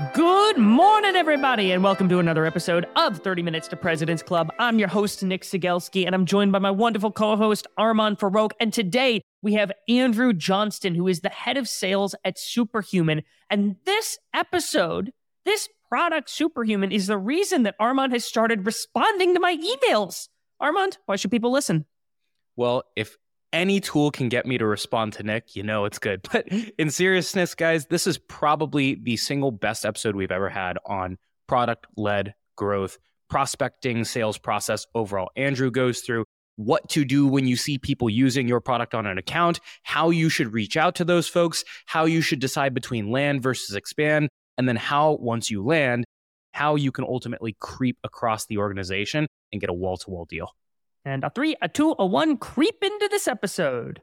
Good morning, everybody, and welcome to another episode of 30 Minutes to President's Club. I'm your host, Nick Cegelski, and I'm joined by my wonderful co host, Armand Farrokh. And today we have Andrew Johnston, who is the head of sales at Superhuman. And this episode, this product, Superhuman, is the reason that Armand has started responding to my emails. Armand, why should people listen? Well, if any tool can get me to respond to Nick, you know it's good. But in seriousness, guys, this is probably the single best episode we've ever had on product led growth, prospecting, sales process overall. Andrew goes through what to do when you see people using your product on an account, how you should reach out to those folks, how you should decide between land versus expand, and then how, once you land, how you can ultimately creep across the organization and get a wall to wall deal. And a three, a two, a one creep into this episode.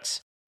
but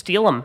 steal them.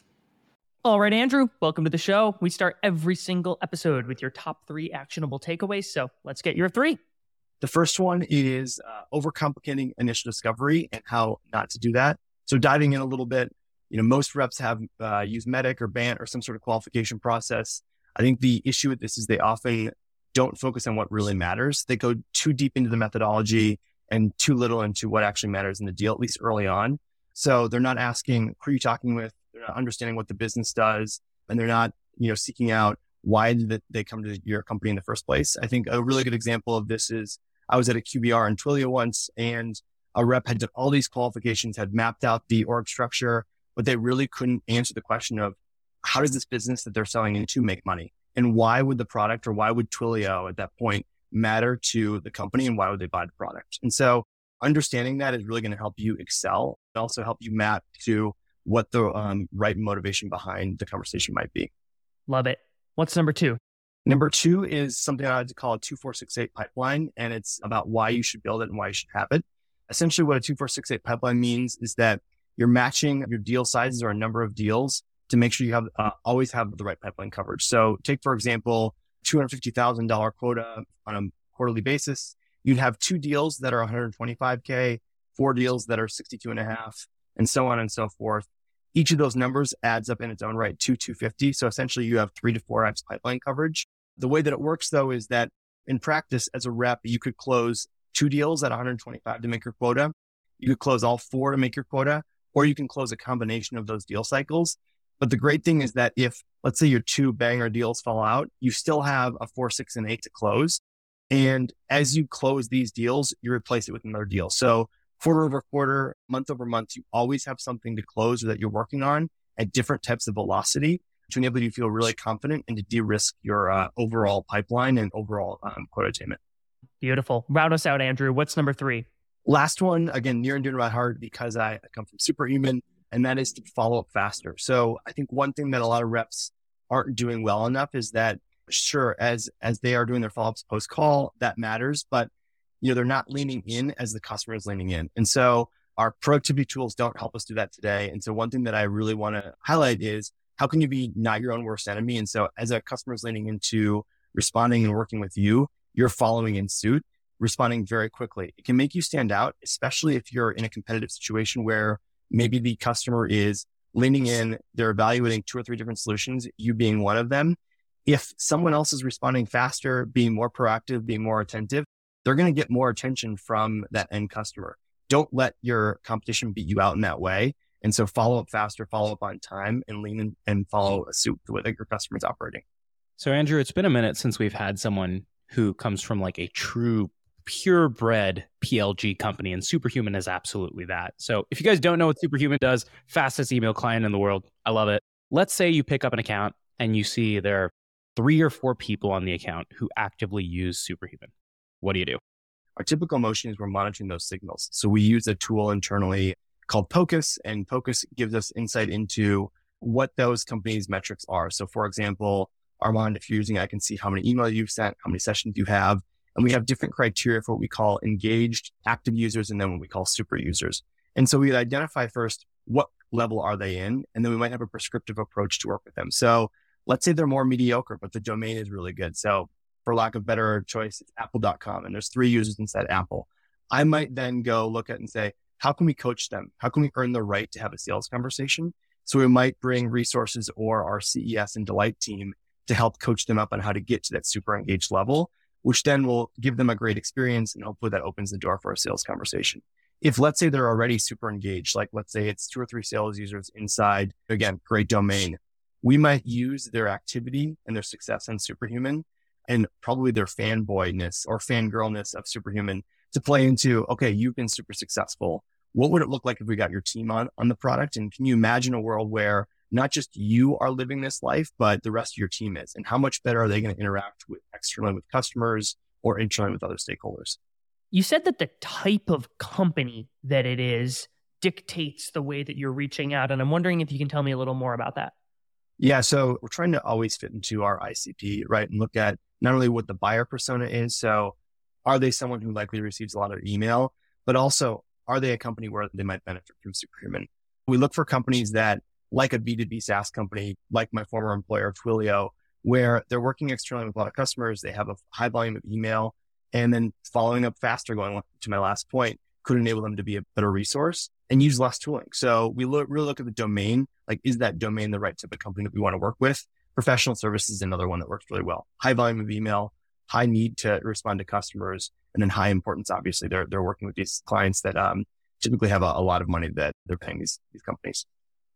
All right, Andrew, welcome to the show. We start every single episode with your top three actionable takeaways. So let's get your three. The first one is uh, overcomplicating initial discovery and how not to do that. So diving in a little bit, you know, most reps have uh, used MEDDIC or BANT or some sort of qualification process. I think the issue with this is they often don't focus on what really matters. They go too deep into the methodology and too little into what actually matters in the deal, at least early on. So they're not asking, who are you talking with? Understanding what the business does, and they're not, you know, seeking out why did they come to your company in the first place. I think a really good example of this is I was at a QBR in Twilio once, and a rep had done all these qualifications, had mapped out the org structure, but they really couldn't answer the question of how does this business that they're selling into make money? And why would the product or why would Twilio at that point matter to the company and why would they buy the product? And so understanding that is really going to help you excel and also help you map to what the um, right motivation behind the conversation might be. Love it. What's number two? Number two is something I like to call a 2468 pipeline, and it's about why you should build it and why you should have it. Essentially, what a 2468 pipeline means is that you're matching your deal sizes or a number of deals to make sure you have uh, always have the right pipeline coverage. So, take for example, $250,000 quota on a quarterly basis. You'd have two deals that are 125K, four deals that are 62 and a half, and so on and so forth. Each of those numbers adds up in its own right to 250. So essentially you have three to four X pipeline coverage. The way that it works though is that in practice as a rep, you could close two deals at 125 to make your quota. You could close all four to make your quota, or you can close a combination of those deal cycles. But the great thing is that if, let's say your two banger deals fall out, you still have a four, six, and eight to close. And as you close these deals, you replace it with another deal. So quarter over quarter, month over month, you always have something to close or that you're working on at different types of velocity to enable you to feel really confident and to de-risk your uh, overall pipeline and overall um, quota attainment. Beautiful. Round us out, Andrew. What's number three? Last one, again, near and dear to my heart because I, I come from superhuman, and that is to follow up faster. So I think one thing that a lot of reps aren't doing well enough is that sure, as as they are doing their follow-ups post call, that matters, but you know, they're not leaning in as the customer is leaning in. And so our productivity tools don't help us do that today. And so one thing that I really want to highlight is how can you be not your own worst enemy? And so as a customer is leaning into responding and working with you, you're following in suit, responding very quickly. It can make you stand out, especially if you're in a competitive situation where maybe the customer is leaning in, they're evaluating two or three different solutions, you being one of them. If someone else is responding faster, being more proactive, being more attentive, they're going to get more attention from that end customer. Don't let your competition beat you out in that way. And so follow up faster, follow up on time and lean in and follow a suit the way that your customer's operating. So Andrew, it's been a minute since we've had someone who comes from like a true purebred PLG company, and Superhuman is absolutely that. So if you guys don't know what Superhuman does, fastest email client in the world. I love it. Let's say you pick up an account and you see there are three or four people on the account who actively use Superhuman. What do you do? Our typical motion is we're monitoring those signals. So we use a tool internally called POCUS, and POCUS gives us insight into what those companies' metrics are. So, for example, Armand, if you're using I can see how many emails you've sent, how many sessions you have. And we have different criteria for what we call engaged active users and then what we call super users. And so we identify first what level are they in, and then we might have a prescriptive approach to work with them. So let's say they're more mediocre, but the domain is really good. So for lack of better choice, it's apple.com and there's three users inside Apple. I might then go look at and say, how can we coach them? How can we earn the right to have a sales conversation? So we might bring resources or our CES and Delight team to help coach them up on how to get to that super engaged level, which then will give them a great experience. And hopefully that opens the door for a sales conversation. If let's say they're already super engaged, like let's say it's two or three sales users inside, again, great domain, we might use their activity and their success on Superhuman and probably their fanboyness or fangirlness of Superhuman to play into, okay, you've been super successful. What would it look like if we got your team on, on the product? And can you imagine a world where not just you are living this life, but the rest of your team is? And how much better are they going to interact with externally with customers or internally with other stakeholders? You said that the type of company that it is dictates the way that you're reaching out. And I'm wondering if you can tell me a little more about that. Yeah. So we're trying to always fit into our ICP, right? And look at not only what the buyer persona is. So are they someone who likely receives a lot of email, but also are they a company where they might benefit from Superhuman? We look for companies that like a B2B SaaS company, like my former employer, Twilio, where they're working externally with a lot of customers. They have a high volume of email and then following up faster, going to my last point, could enable them to be a better resource and use less tooling. So we look, really look at the domain. Like, is that domain the right type of company that we want to work with? Professional services is another one that works really well. High volume of email, high need to respond to customers, and then high importance. Obviously, they're they're working with these clients that um, typically have a, a lot of money that they're paying these these companies.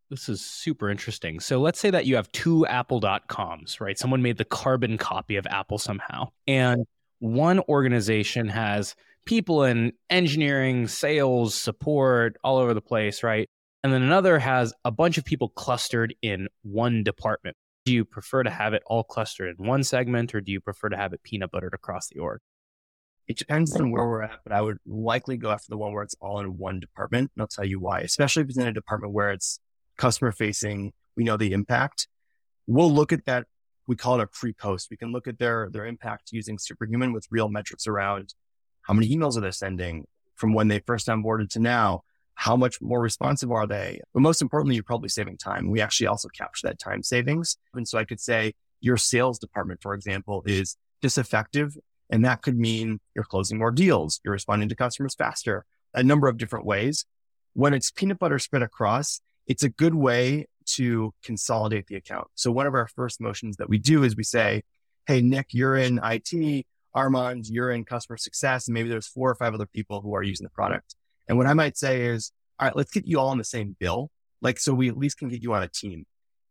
This is super interesting. So let's say that you have two apple.coms, right? Someone made the carbon copy of Apple somehow. And one organization has people in engineering, sales, support all over the place, right? And then another has a bunch of people clustered in one department. Do you prefer to have it all clustered in one segment or do you prefer to have it peanut buttered across the org? It depends on where we're at, but I would likely go after the one where it's all in one department. And I'll tell you why, especially if it's in a department where it's customer facing, we know the impact. We'll look at that. We call it a pre post. We can look at their, their impact using superhuman with real metrics around how many emails are they sending from when they first onboarded to now? How much more responsive are they? But most importantly, you're probably saving time. We actually also capture that time savings. And so I could say your sales department, for example, is disaffective. And that could mean you're closing more deals. You're responding to customers faster, a number of different ways. When it's peanut butter spread across, it's a good way to consolidate the account. So one of our first motions that we do is we say, Hey, Nick, you're in IT. Armand, you're in customer success. And maybe there's four or five other people who are using the product. And what I might say is, all right, let's get you all on the same bill. Like, so we at least can get you on a team.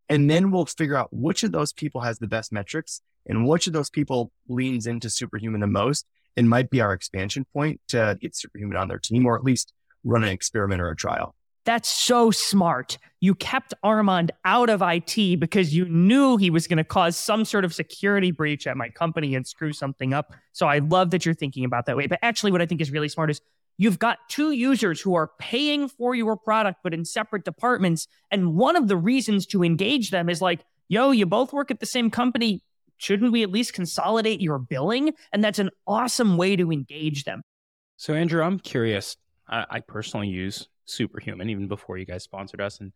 And then we'll figure out which of those people has the best metrics and which of those people leans into superhuman the most and might be our expansion point to get superhuman on their team or at least run an experiment or a trial. That's so smart. You kept Armand out of IT because you knew he was going to cause some sort of security breach at my company and screw something up. So I love that you're thinking about that way. But actually, what I think is really smart is you've got two users who are paying for your product, but in separate departments. And one of the reasons to engage them is like, yo, you both work at the same company. Shouldn't we at least consolidate your billing? And that's an awesome way to engage them. So, Andrew, I'm curious. I, I personally use superhuman even before you guys sponsored us. And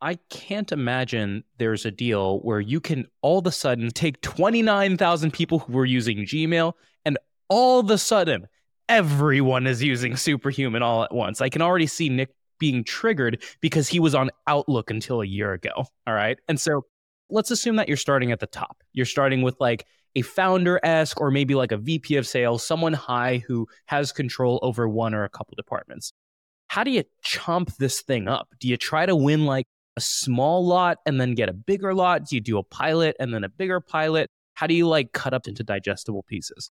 I can't imagine there's a deal where you can all of a sudden take 29,000 people who were using Gmail and all of a sudden everyone is using superhuman all at once. I can already see Nick being triggered because he was on Outlook until a year ago. All right. And so let's assume that you're starting at the top. You're starting with like a founder esque or maybe like a VP of sales, someone high who has control over one or a couple departments how do you chomp this thing up? Do you try to win like a small lot and then get a bigger lot? Do you do a pilot and then a bigger pilot? How do you like cut up into digestible pieces?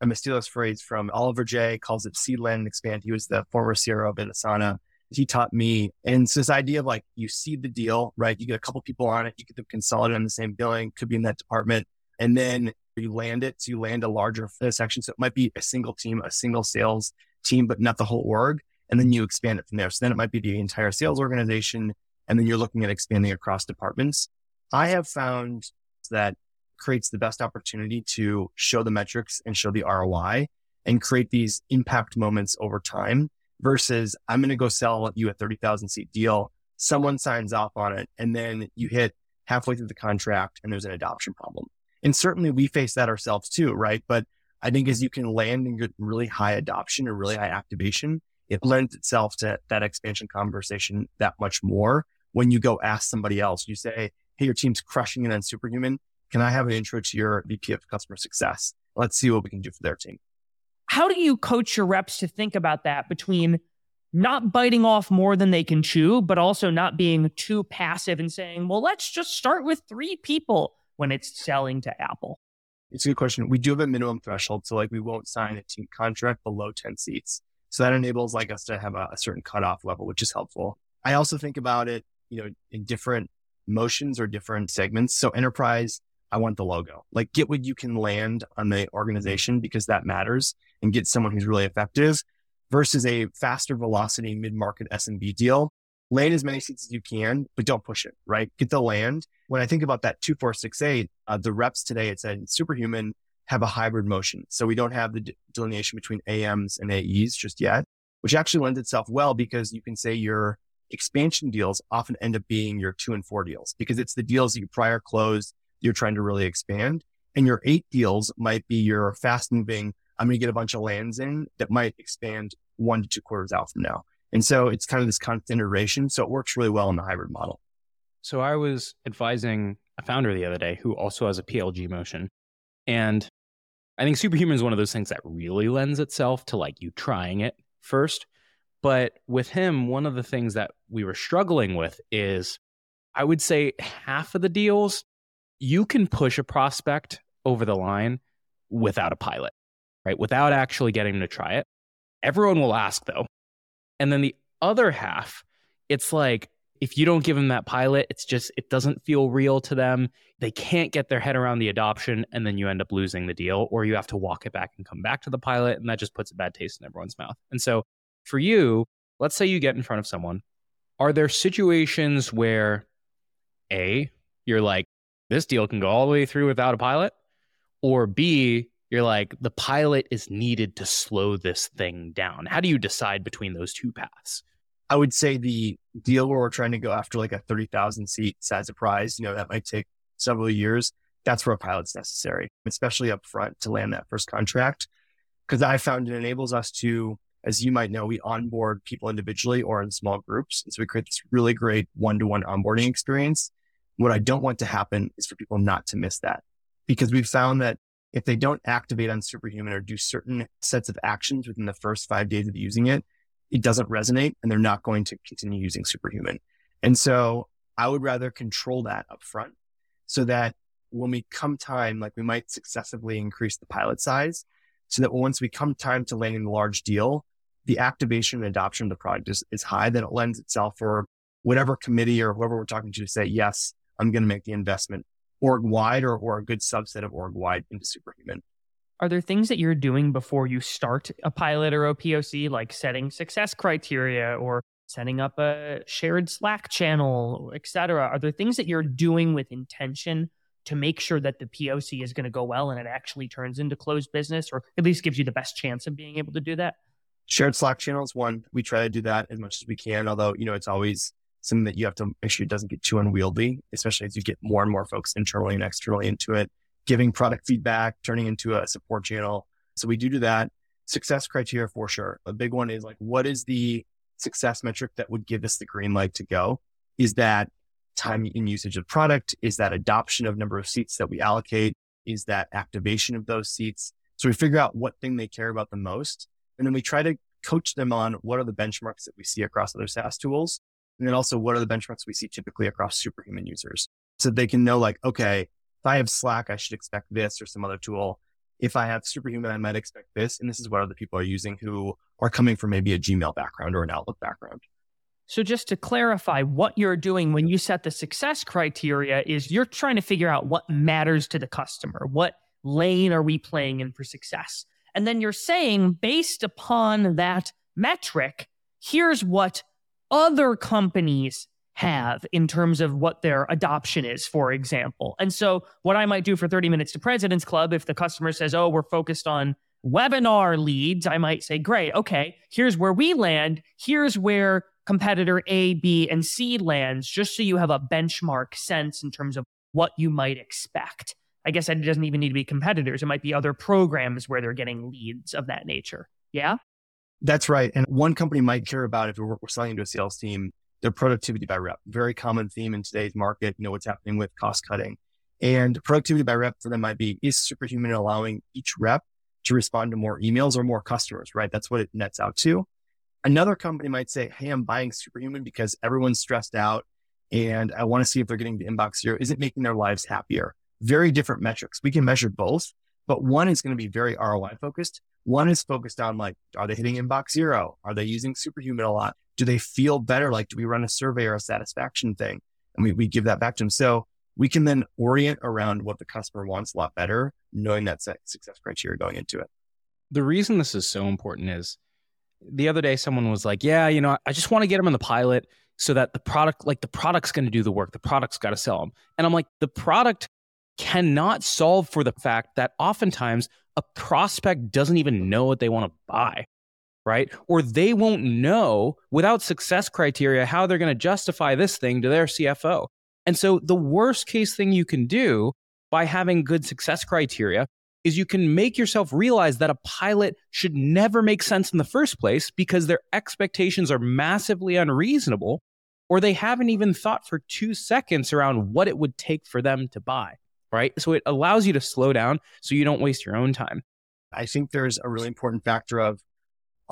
I'm steal this phrase from Oliver Jay, calls it seed land and expand. He was the former CRO of Asana. He taught me. And it's this idea of like you seed the deal, right? You get a couple people on it, you get them consolidated on the same billing, could be in that department. And then you land it. So you land a larger uh, section. So it might be a single team, a single sales team, but not the whole org and then you expand it from there. So then it might be the entire sales organization, and then you're looking at expanding across departments. I have found that creates the best opportunity to show the metrics and show the ROI and create these impact moments over time versus I'm going to go sell you a 30,000 seat deal. Someone signs off on it and then you hit halfway through the contract and there's an adoption problem. And certainly we face that ourselves too, right? But I think as you can land and get really high adoption or really high activation, it lends itself to that expansion conversation that much more when you go ask somebody else. You say, Hey, your team's crushing it on superhuman. Can I have an intro to your VP of customer success? Let's see what we can do for their team. How do you coach your reps to think about that between not biting off more than they can chew, but also not being too passive and saying, well, let's just start with three people when it's selling to Apple? It's a good question. We do have a minimum threshold. So like we won't sign a team contract below 10 seats. So that enables like us to have a, a certain cutoff level, which is helpful. I also think about it, you know, in different motions or different segments. So enterprise, I want the logo. Like get what you can land on the organization because that matters and get someone who's really effective versus a faster velocity mid-market SMB deal. Land as many seats as you can, but don't push it, right? Get the land. When I think about that 2468, uh, the reps today, it's a superhuman have a hybrid motion. So we don't have the delineation between AMs and AEs just yet, which actually lends itself well because you can say your expansion deals often end up being your two and four deals because it's the deals that you prior closed, you're trying to really expand. And your eight deals might be your fast moving, I'm going to get a bunch of lands in that might expand one to two quarters out from now. And so it's kind of this constant iteration. So it works really well in the hybrid model. So I was advising a founder the other day who also has a PLG motion. And I think Superhuman is one of those things that really lends itself to like you trying it first. But with him, one of the things that we were struggling with is I would say half of the deals, you can push a prospect over the line without a pilot, right? Without actually getting them to try it. Everyone will ask though. And then the other half, it's like, if you don't give them that pilot, it's just, it doesn't feel real to them. They can't get their head around the adoption, and then you end up losing the deal, or you have to walk it back and come back to the pilot, and that just puts a bad taste in everyone's mouth. And so for you, let's say you get in front of someone. Are there situations where A, you're like, this deal can go all the way through without a pilot? Or B, you're like, the pilot is needed to slow this thing down. How do you decide between those two paths? I would say the deal where we're trying to go after like a 30,000 seat size of prize, you know, that might take several years. That's where a pilot's necessary, especially up front to land that first contract. Cause I found it enables us to as you might know, we onboard people individually or in small groups. And so we create this really great one to one onboarding experience. What I don't want to happen is for people not to miss that because we've found that if they don't activate on Superhuman or do certain sets of actions within the first five days of using it, it doesn't resonate and they're not going to continue using Superhuman. And so I would rather control that up front so that when we come time, like we might successively increase the pilot size so that once we come time to landing a large deal, the activation and adoption of the product is, is high, then it lends itself for whatever committee or whoever we're talking to to say, yes, I'm going to make the investment org wide or, or a good subset of org wide into superhuman. Are there things that you're doing before you start a pilot or a POC, like setting success criteria or setting up a shared Slack channel, et cetera? Are there things that you're doing with intention to make sure that the POC is going to go well and it actually turns into closed business or at least gives you the best chance of being able to do that? Shared Slack channels, one, we try to do that as much as we can, although, you know, it's always something that you have to make sure it doesn't get too unwieldy, especially as you get more and more folks internally and externally into it, giving product feedback, turning into a support channel. So we do do that. Success criteria for sure. A big one is like, what is the success metric that would give us the green light to go? Is that time in usage of product? Is that adoption of number of seats that we allocate? Is that activation of those seats? So we figure out what thing they care about the most. And then we try to coach them on what are the benchmarks that we see across other SaaS tools and then also, what are the benchmarks we see typically across superhuman users? So they can know like, okay, if I have Slack, I should expect this or some other tool. If I have superhuman, I might expect this. And this is what other people are using who are coming from maybe a Gmail background or an Outlook background. So just to clarify, what you're doing when you set the success criteria is you're trying to figure out what matters to the customer. What lane are we playing in for success? And then you're saying, based upon that metric, here's what other companies have in terms of what their adoption is, for example. And so, what I might do for 30 Minutes to President's Club, if the customer says, Oh, we're focused on webinar leads, I might say, Great, okay, here's where we land. Here's where competitor A, B, and C lands, just so you have a benchmark sense in terms of what you might expect. I guess it doesn't even need to be competitors, it might be other programs where they're getting leads of that nature. Yeah. That's right. And one company might care about if we're, selling to a sales team, their productivity by rep. Very common theme in today's market. You know, what's happening with cost cutting. And productivity by rep for them might be is superhuman allowing each rep to respond to more emails or more customers, right? That's what it nets out to. Another company might say, Hey, I'm buying superhuman because everyone's stressed out and I want to see if they're getting to inbox zero. Is it making their lives happier? Very different metrics. We can measure both, but one is going to be very ROI focused one is focused on like, are they hitting inbox zero? Are they using superhuman a lot? Do they feel better? Like, do we run a survey or a satisfaction thing? And we, we give that back to them. So we can then orient around what the customer wants a lot better, knowing that success criteria going into it. The reason this is so important is the other day someone was like, yeah, you know, I just want to get them in the pilot so that the product, like the product's going to do the work. The product's got to sell them. And I'm like, the product cannot solve for the fact that oftentimes a prospect doesn't even know what they want to buy, right? Or they won't know without success criteria how they're going to justify this thing to their CFO. And so the worst case thing you can do by having good success criteria is you can make yourself realize that a pilot should never make sense in the first place because their expectations are massively unreasonable or they haven't even thought for two seconds around what it would take for them to buy right? So it allows you to slow down so you don't waste your own time. I think there's a really important factor of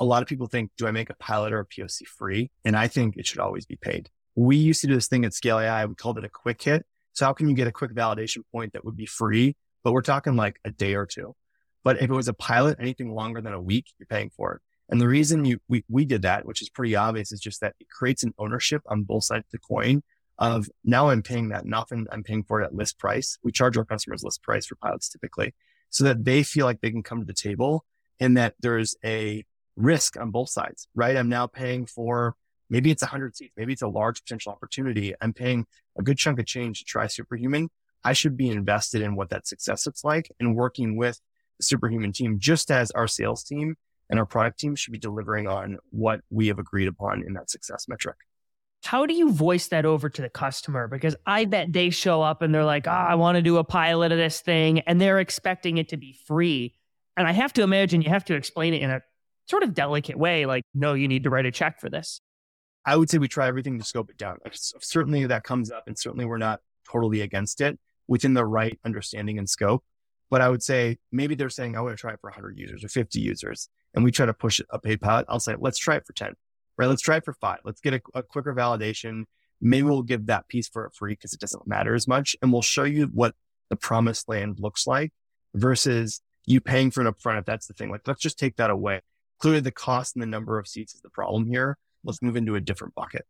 a lot of people think, do I make a pilot or a POC free? And I think it should always be paid. We used to do this thing at Scale AI. We called it a quick hit. So how can you get a quick validation point that would be free? But we're talking like a day or two. But if it was a pilot, anything longer than a week, you're paying for it. And the reason you, we, we did that, which is pretty obvious, is just that it creates an ownership on both sides of the coin of now I'm paying that and often I'm paying for it at list price. We charge our customers list price for pilots typically so that they feel like they can come to the table and that there's a risk on both sides, right? I'm now paying for maybe it's a hundred seats. Maybe it's a large potential opportunity. I'm paying a good chunk of change to try superhuman. I should be invested in what that success looks like and working with the superhuman team, just as our sales team and our product team should be delivering on what we have agreed upon in that success metric. How do you voice that over to the customer? Because I bet they show up and they're like, oh, I want to do a pilot of this thing, and they're expecting it to be free. And I have to imagine you have to explain it in a sort of delicate way, like, no, you need to write a check for this? I would say we try everything to scope it down. Certainly that comes up, and certainly we're not totally against it within the right understanding and scope. But I would say maybe they're saying, oh, I want to try it for 100 users or 50 users. And we try to push a pilot. I'll say, let's try it for 10, right? Let's try it for five. Let's get a, a quicker validation. Maybe we'll give that piece for free because it doesn't matter as much. And we'll show you what the promised land looks like versus you paying for an upfront. If that's the thing, like, let's just take that away. Clearly the cost and the number of seats is the problem here. Let's move into a different bucket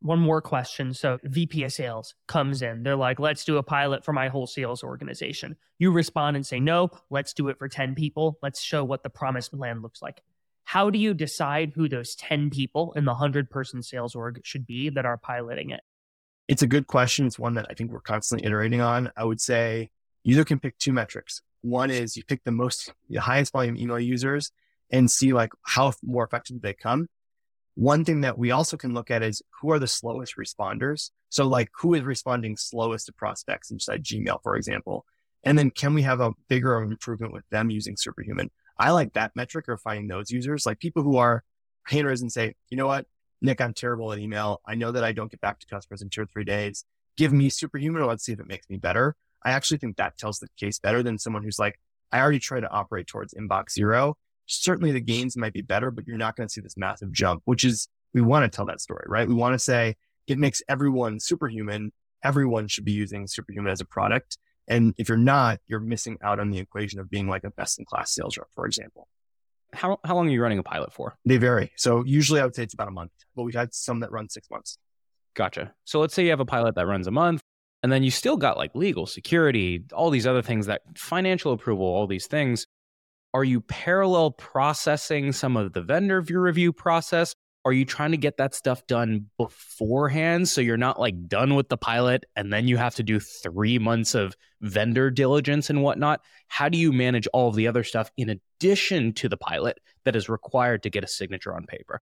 one more question. So VP of sales comes in. They're like, let's do a pilot for my whole sales organization. You respond and say, no, let's do it for 10 people. Let's show what the promised land looks like. How do you decide who those 10 people in the 100 person sales org should be that are piloting it? It's a good question. It's one that I think we're constantly iterating on. I would say you either can pick two metrics. One is you pick the most, the highest volume email users and see like how more effective they come. One thing that we also can look at is who are the slowest responders? So like who is responding slowest to prospects inside Gmail, for example? And then can we have a bigger improvement with them using Superhuman? I like that metric or finding those users, like people who are handers and say, you know what, Nick, I'm terrible at email. I know that I don't get back to customers in two or three days. Give me Superhuman. Let's see if it makes me better. I actually think that tells the case better than someone who's like, I already try to operate towards inbox zero certainly the gains might be better, but you're not going to see this massive jump, which is, we want to tell that story, right? We want to say it makes everyone superhuman. Everyone should be using superhuman as a product. And if you're not, you're missing out on the equation of being like a best in class sales rep, for example. How, how long are you running a pilot for? They vary. So usually I would say it's about a month, but we've had some that run six months. Gotcha. So let's say you have a pilot that runs a month and then you still got like legal security, all these other things that financial approval, all these things. Are you parallel processing some of the vendor review process? Are you trying to get that stuff done beforehand so you're not like done with the pilot and then you have to do three months of vendor diligence and whatnot? How do you manage all of the other stuff in addition to the pilot that is required to get a signature on paper?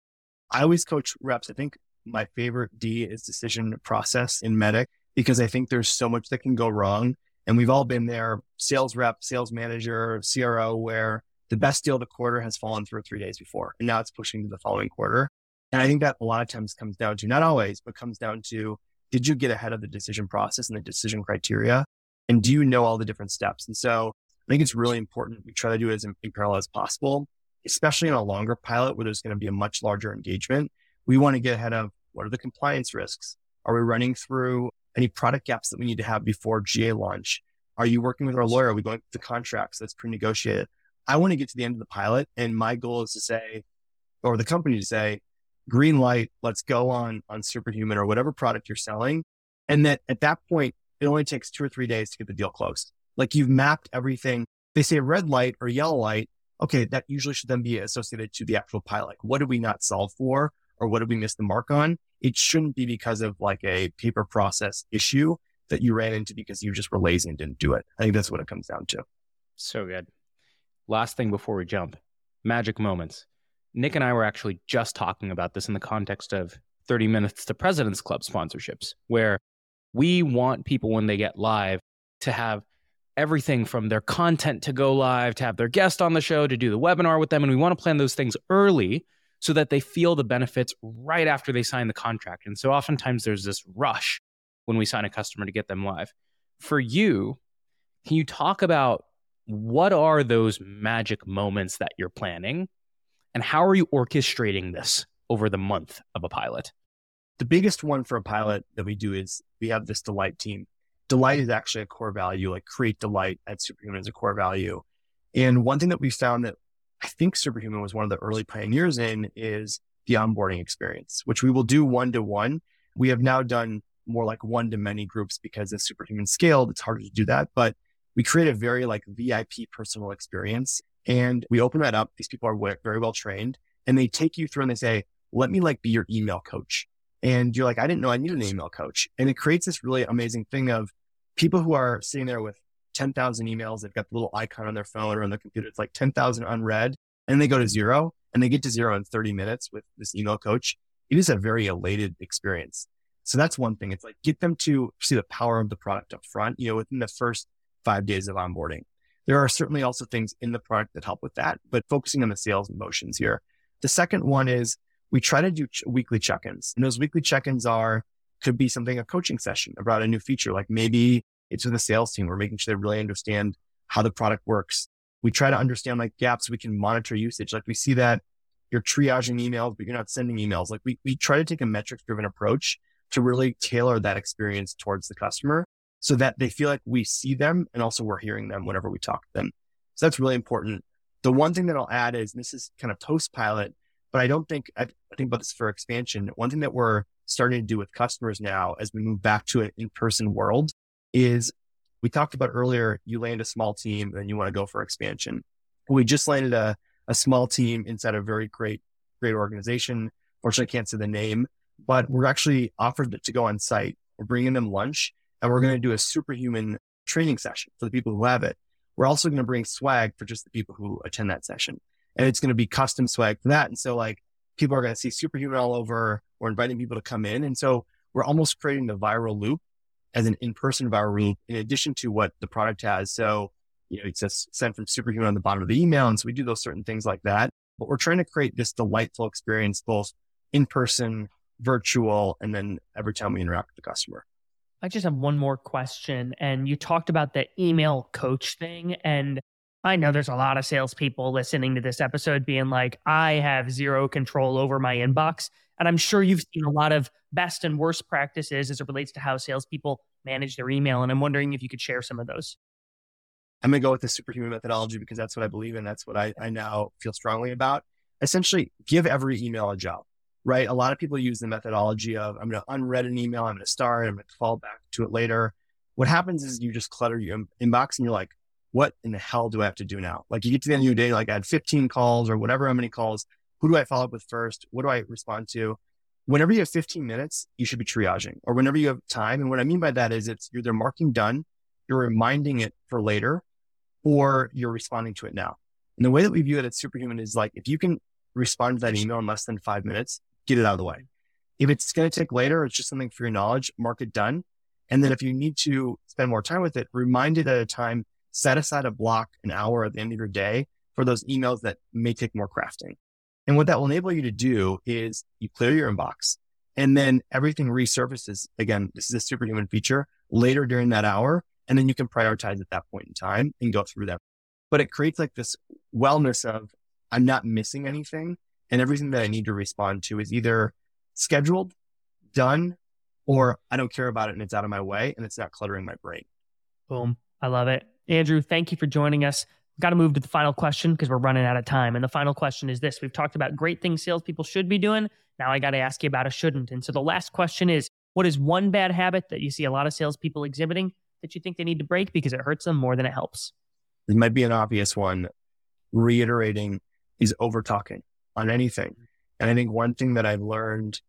I always coach reps. I think my favorite D is decision process in MEDDIC because I think there's so much that can go wrong and we've all been there, sales rep, sales manager, CRO, where the best deal of the quarter has fallen through three days before. And now it's pushing to the following quarter. And I think that a lot of times comes down to, not always, but comes down to, did you get ahead of the decision process and the decision criteria? And do you know all the different steps? And so I think it's really important. We try to do it as in, in parallel as possible, especially in a longer pilot where there's going to be a much larger engagement. We want to get ahead of what are the compliance risks? Are we running through any product gaps that we need to have before GA launch? Are you working with our lawyer? Are we going through the contracts that's pre-negotiated? I want to get to the end of the pilot. And my goal is to say, or the company to say, green light, let's go on, on superhuman or whatever product you're selling. And that at that point, it only takes two or three days to get the deal closed. Like you've mapped everything. They say red light or yellow light. Okay. That usually should then be associated to the actual pilot. What did we not solve for? Or what did we miss the mark on? it shouldn't be because of like a paper process issue that you ran into because you just were lazy and didn't do it. I think that's what it comes down to. So good. Last thing before we jump magic moments. Nick and I were actually just talking about this in the context of 30 Minutes to President's Club sponsorships, where we want people when they get live to have everything from their content to go live, to have their guest on the show, to do the webinar with them. And we want to plan those things early so that they feel the benefits right after they sign the contract. And so oftentimes there's this rush when we sign a customer to get them live. For you, can you talk about what are those magic moments that you're planning and how are you orchestrating this over the month of a pilot? The biggest one for a pilot that we do is we have this delight team. Delight is actually a core value, like create delight at Superhuman is a core value. And one thing that we found that I think Superhuman was one of the early pioneers in is the onboarding experience, which we will do one to one. We have now done more like one to many groups because as Superhuman scaled, it's harder to do that. But we create a very like VIP personal experience and we open that up. These people are very well trained and they take you through and they say, let me like be your email coach. And you're like, I didn't know I needed an email coach. And it creates this really amazing thing of people who are sitting there with 10,000 emails. They've got the little icon on their phone or on their computer. It's like 10,000 unread and they go to zero and they get to zero in 30 minutes with this email coach. It is a very elated experience. So that's one thing. It's like get them to see the power of the product up front, you know, within the first five days of onboarding. There are certainly also things in the product that help with that, but focusing on the sales motions here. The second one is we try to do ch- weekly check-ins and those weekly check-ins are, could be something, a coaching session about a new feature. Like maybe it's with the sales team. We're making sure they really understand how the product works. We try to understand like gaps. We can monitor usage. Like we see that you're triaging emails, but you're not sending emails. Like we, we try to take a metrics driven approach to really tailor that experience towards the customer so that they feel like we see them and also we're hearing them whenever we talk to them. So that's really important. The one thing that I'll add is this is kind of Toast pilot, but I don't think I, think about this for expansion. One thing that we're starting to do with customers now as we move back to an in-person world is we talked about earlier, you land a small team and you want to go for expansion. We just landed a, a small team inside a very great, great organization. Fortunately, I can't say the name, but we're actually offered to go on site. We're bringing them lunch and we're going to do a superhuman training session for the people who have it. We're also going to bring swag for just the people who attend that session. And it's going to be custom swag for that. And so like people are going to see superhuman all over. We're inviting people to come in. And so we're almost creating the viral loop as an in-person viral in addition to what the product has. So, you know, it's just sent from superhuman on the bottom of the email. And so we do those certain things like that, but we're trying to create this delightful experience, both in person, virtual, and then every time we interact with the customer. I just have one more question. And you talked about the email coach thing. And I know there's a lot of salespeople listening to this episode being like, I have zero control over my inbox. And I'm sure you've seen a lot of best and worst practices as it relates to how salespeople manage their email. And I'm wondering if you could share some of those. I'm going to go with the superhuman methodology because that's what I believe in. That's what I, I now feel strongly about. Essentially, give every email a job, right? A lot of people use the methodology of I'm going to unread an email, I'm going to start, I'm going to fall back to it later. What happens is you just clutter your inbox and you're like, what in the hell do I have to do now? Like you get to the end of your day, like I had 15 calls or whatever how many calls. Who do I follow up with first? What do I respond to? Whenever you have 15 minutes, you should be triaging or whenever you have time. And what I mean by that is it's you're either marking done, you're reminding it for later, or you're responding to it now. And the way that we view it at Superhuman is like, if you can respond to that email in less than five minutes, get it out of the way. If it's going to take later, it's just something for your knowledge, mark it done. And then if you need to spend more time with it, remind it at a time, set aside a block, an hour at the end of your day for those emails that may take more crafting. And what that will enable you to do is you clear your inbox and then everything resurfaces. Again, this is a superhuman feature later during that hour. And then you can prioritize at that point in time and go through them. But it creates like this wellness of I'm not missing anything. And everything that I need to respond to is either scheduled, done, or I don't care about it and it's out of my way and it's not cluttering my brain. Boom. I love it. Andrew, thank you for joining us got to move to the final question because we're running out of time. And the final question is this We've talked about great things salespeople should be doing. Now I got to ask you about a shouldn't. And so the last question is what is one bad habit that you see a lot of salespeople exhibiting that you think they need to break because it hurts them more than it helps? It might be an obvious one. Reiterating is over talking on anything. And I think one thing that I've learned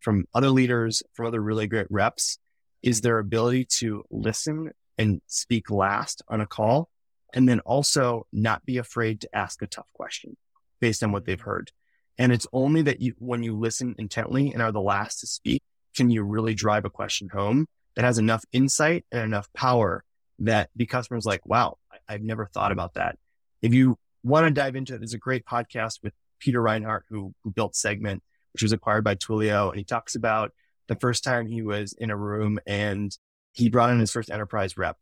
from other leaders, from other really great reps, is their ability to listen and speak last on a call and then also not be afraid to ask a tough question based on what they've mm. heard. And it's only that you, when you listen intently and are the last to speak, can you really drive a question home that has enough insight and enough power that the customer's like, wow, I, have never thought about that. If you want to dive into it, there's a great podcast with Peter Reinhardt, who, who built Segment, which was acquired by Twilio. And he talks about the first time he was in a room and he brought in his first enterprise rep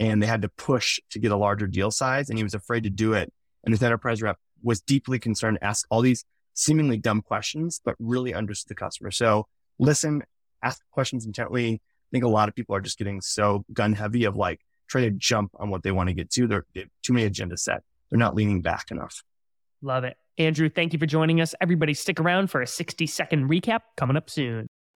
and they had to push to get a larger deal size and he was afraid to do it. And this enterprise rep was deeply concerned ask all these seemingly dumb questions, but really understood the customer. So listen, ask questions intently. I think a lot of people are just getting so gun heavy of like trying to jump on what they want to get to. They're, they too many agendas set. They're not leaning back enough. Love it. Andrew, thank you for joining us. Everybody stick around for a 60 second recap coming up soon.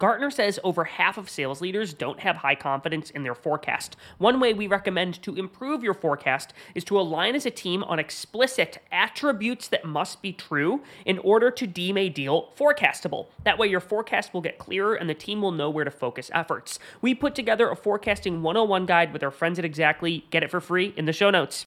Gartner says over half of sales leaders don't have high confidence in their forecast. One way we recommend to improve your forecast is to align as a team on explicit attributes that must be true in order to deem a deal forecastable. That way, your forecast will get clearer and the team will know where to focus efforts. We put together a forecasting 101 guide with our friends at Exactly. Get it for free in the show notes.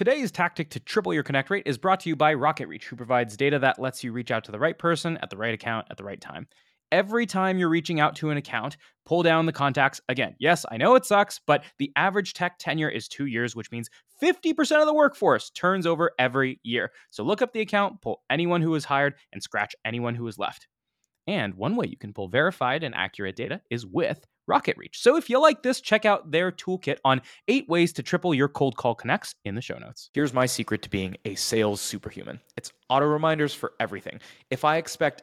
Today's tactic to triple your connect rate is brought to you by RocketReach, who provides data that lets you reach out to the right person at the right account at the right time. Every time you're reaching out to an account, pull down the contacts again. Yes, I know it sucks, but the average tech tenure is two years, which means 50% of the workforce turns over every year. So look up the account, pull anyone who was hired, and scratch anyone who was left. And one way you can pull verified and accurate data is with RocketReach. So if you like this, check out their toolkit on eight ways to triple your cold call connects in the show notes. Here's my secret to being a sales superhuman it's auto reminders for everything. If I expect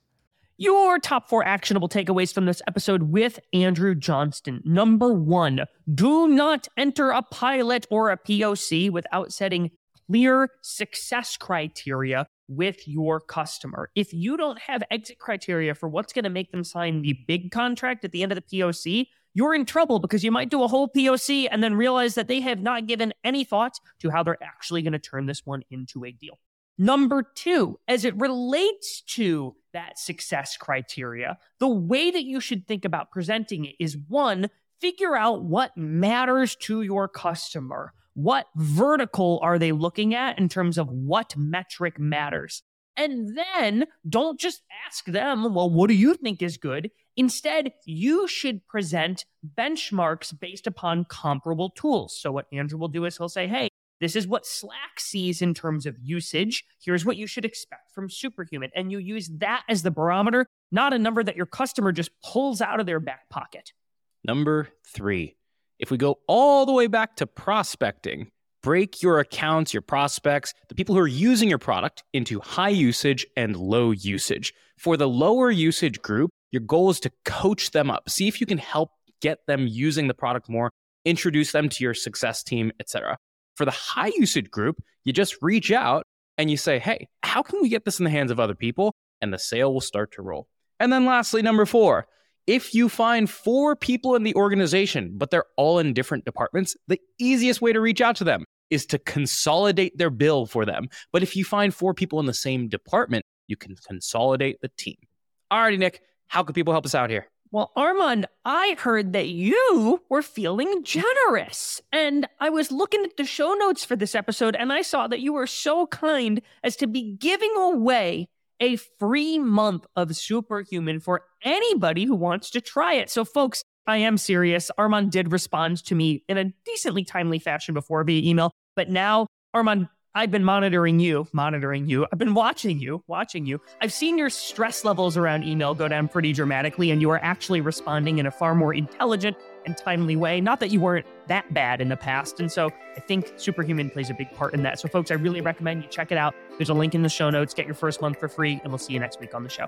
Your top four actionable takeaways from this episode with Andrew Johnston. Number one, do not enter a pilot or a POC without setting clear success criteria with your customer. If you don't have exit criteria for what's going to make them sign the big contract at the end of the POC, you're in trouble because you might do a whole POC and then realize that they have not given any thought to how they're actually going to turn this one into a deal. Number two, as it relates to that success criteria, the way that you should think about presenting it is one, figure out what matters to your customer. What vertical are they looking at in terms of what metric matters? And then don't just ask them, well, what do you think is good? Instead, you should present benchmarks based upon comparable tools. So, what Andrew will do is he'll say, hey, this is what Slack sees in terms of usage. Here's what you should expect from Superhuman. And you use that as the barometer, not a number that your customer just pulls out of their back pocket. Number three, if we go all the way back to prospecting, break your accounts, your prospects, the people who are using your product into high usage and low usage. For the lower usage group, your goal is to coach them up. See if you can help get them using the product more, introduce them to your success team, etc. For the high usage group, you just reach out and you say, hey, how can we get this in the hands of other people? And the sale will start to roll. And then lastly, number four, if you find four people in the organization, but they're all in different departments, the easiest way to reach out to them is to consolidate their bill for them. But if you find four people in the same department, you can consolidate the team. Alrighty, Nick, how can people help us out here? Well, Armand, I heard that you were feeling generous. And I was looking at the show notes for this episode and I saw that you were so kind as to be giving away a free month of Superhuman for anybody who wants to try it. So, folks, I am serious. Armand did respond to me in a decently timely fashion before via email, but now, Armand, I've been monitoring you, monitoring you. I've been watching you, watching you. I've seen your stress levels around email go down pretty dramatically, and you are actually responding in a far more intelligent and timely way. Not that you weren't that bad in the past. And so I think Superhuman plays a big part in that. So, folks, I really recommend you check it out. There's a link in the show notes. Get your first month for free, and we'll see you next week on the show.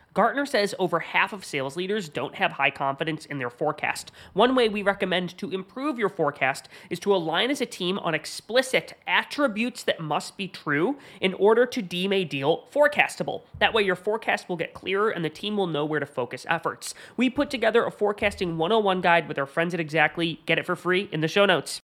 Gartner says over half of sales leaders don't have high confidence in their forecast. One way we recommend to improve your forecast is to align as a team on explicit attributes that must be true in order to deem a deal forecastable. That way, your forecast will get clearer and the team will know where to focus efforts. We put together a forecasting 101 guide with our friends at Xactly. Get it for free in the show notes.